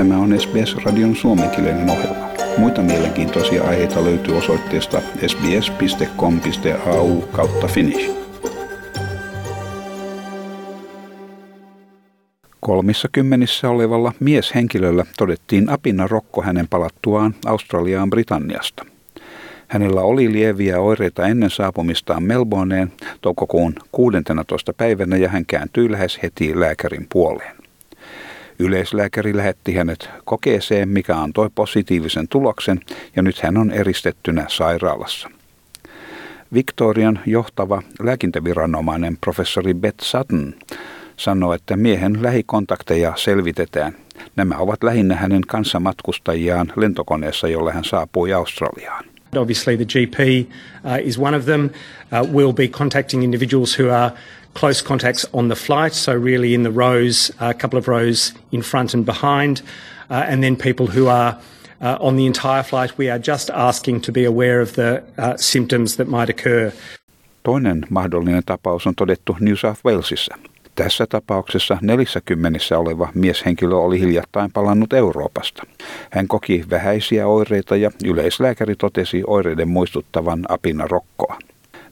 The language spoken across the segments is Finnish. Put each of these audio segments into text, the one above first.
Tämä on SBS-radion suomenkielinen ohjelma. Muita mielenkiintoisia aiheita löytyy osoitteesta sbs.com.au kautta finnish. Kolmissa kymmenissä olevalla mieshenkilöllä todettiin apina rokko hänen palattuaan Australiaan Britanniasta. Hänellä oli lieviä oireita ennen saapumistaan Melbourneen toukokuun 16. päivänä ja hän kääntyi lähes heti lääkärin puoleen. Yleislääkäri lähetti hänet kokeeseen, mikä antoi positiivisen tuloksen ja nyt hän on eristettynä sairaalassa. Victorian johtava lääkintäviranomainen professori Beth Sutton sanoi, että miehen lähikontakteja selvitetään. Nämä ovat lähinnä hänen kanssamatkustajiaan lentokoneessa, jolle hän saapui Australiaan. Obviously, the GP uh, is one of them. Uh, we'll be contacting individuals who are close contacts on the flight, so really in the rows, a couple of rows in front and behind, uh, and then people who are uh, on the entire flight. We are just asking to be aware of the uh, symptoms that might occur. Toinen mahdollinen tapaus on todettu New South Walesissa. Tässä tapauksessa 40 oleva mieshenkilö oli hiljattain palannut Euroopasta. Hän koki vähäisiä oireita ja yleislääkäri totesi oireiden muistuttavan apina rokkoa.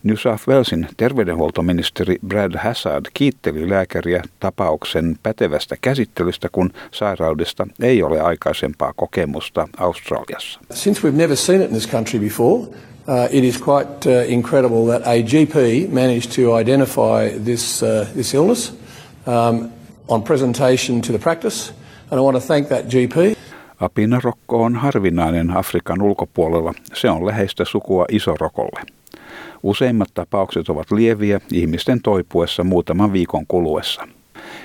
New South Walesin terveydenhuoltoministeri Brad Hassard kiitteli lääkäriä tapauksen pätevästä käsittelystä, kun sairaudesta ei ole aikaisempaa kokemusta Australiassa. Since we've never seen it in this country before, Uh, it is quite uh, incredible that a GP managed to identify this, uh, this illness um, on presentation to the practice, and I want to thank that GP. Apinarokko on harvinainen Afrikan ulkopuolella. Se on läheistä sukua isorokolle. Useimmat tapaukset ovat lieviä ihmisten toipuessa muutaman viikon kuluessa.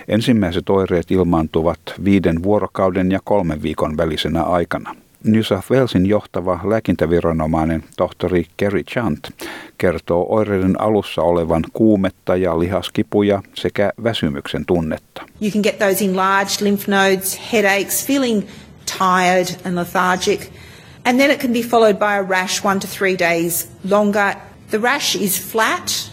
Ensimmäiset oireet ilmaantuvat viiden vuorokauden ja kolmen viikon välisenä aikana. New South Walesin johtava lääkintäviranomainen tohtori Kerry Chant kertoo oireiden alussa olevan kuumetta ja lihaskipuja sekä väsymyksen tunnetta. You can get those enlarged lymph nodes, headaches, feeling tired and lethargic, and then it can be followed by a rash one to three days longer. The rash is flat,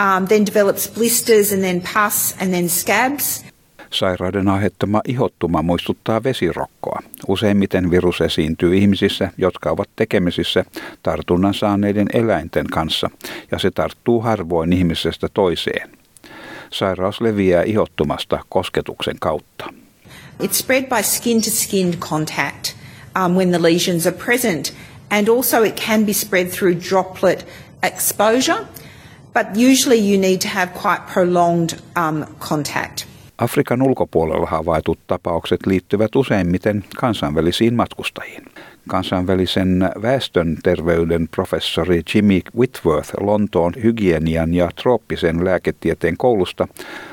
um, then develops blisters and then pus and then scabs. Sairauden aiheuttama ihottuma muistuttaa vesirokkoa. Useimmiten virus esiintyy ihmisissä, jotka ovat tekemisissä tartunnan saaneiden eläinten kanssa, ja se tarttuu harvoin ihmisestä toiseen. Sairaus leviää ihottumasta kosketuksen kautta. It's spread by skin to skin contact um, when the lesions are present, and also it can be spread through droplet exposure, but usually you need to have quite prolonged um, contact. Afrikan ulkopuolella havaitut tapaukset liittyvät useimmiten kansainvälisiin matkustajiin. Kansainvälisen väestön terveyden professori Jimmy Whitworth Lontoon hygienian ja trooppisen lääketieteen koulusta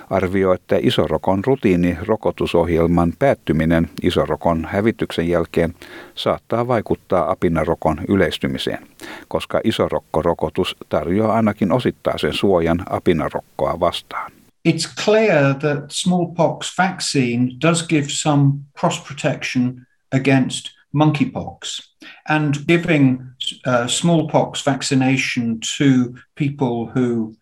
arvioi, että isorokon rutiini rokotusohjelman päättyminen isorokon hävityksen jälkeen saattaa vaikuttaa apinarokon yleistymiseen, koska isorokkorokotus tarjoaa ainakin osittaisen suojan apinarokkoa vastaan. It's clear that smallpox vaccine does give some cross protection against monkeypox. And giving uh, smallpox vaccination to people who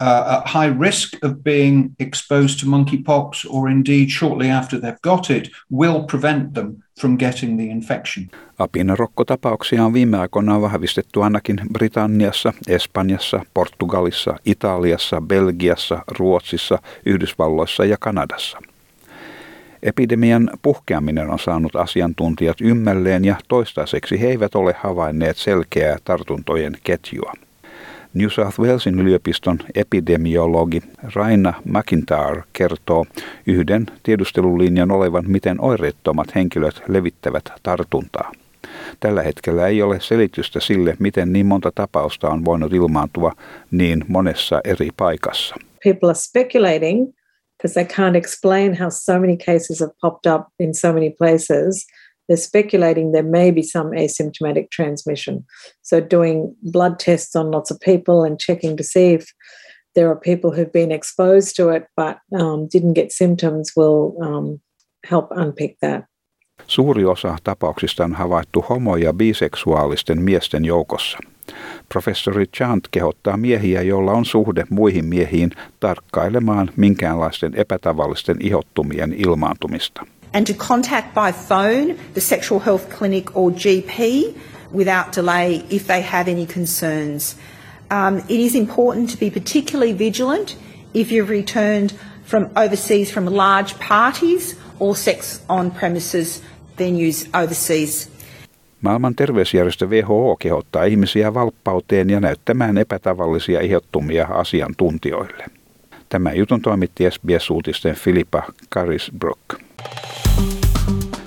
uh, at high risk of being exposed to monkeypox or indeed shortly after they've got it will prevent them from getting the infection. Apinarokkotapauksia on viime aikoina vahvistettu ainakin Britanniassa, Espanjassa, Portugalissa, Italiassa, Belgiassa, Ruotsissa, Yhdysvalloissa ja Kanadassa. Epidemian puhkeaminen on saanut asiantuntijat ymmälleen ja toistaiseksi he eivät ole havainneet selkeää tartuntojen ketjua. New South Walesin yliopiston epidemiologi Raina McIntyre kertoo yhden tiedustelulinjan olevan, miten oireettomat henkilöt levittävät tartuntaa. Tällä hetkellä ei ole selitystä sille, miten niin monta tapausta on voinut ilmaantua niin monessa eri paikassa. People are speculating because they can't explain how so many cases have popped up in so many places – they're speculating there may be some asymptomatic transmission. So, doing blood tests on lots of people and checking to see if there are people who've been exposed to it but um, didn't get symptoms will um, help unpick that. Suuri osa tapauksista on havaittu homo- ja biseksuaalisten miesten joukossa. Professori Chant kehottaa miehiä, joilla on suhde muihin miehiin, tarkkailemaan minkäänlaisten epätavallisten ihottumien ilmaantumista. And to contact by phone the sexual health clinic or GP without delay if they have any concerns. Um, it is important to be particularly vigilant if you've returned from overseas from large parties or sex on premises venues overseas. Maailman terveysjärjestö WHO kehottaa ihmisiä valppauteen ja näyttämään epätavallisia ihottumia asiantuntijoille. Tämä jutun toimitti SBS-uutisten Filippa Carisbrook.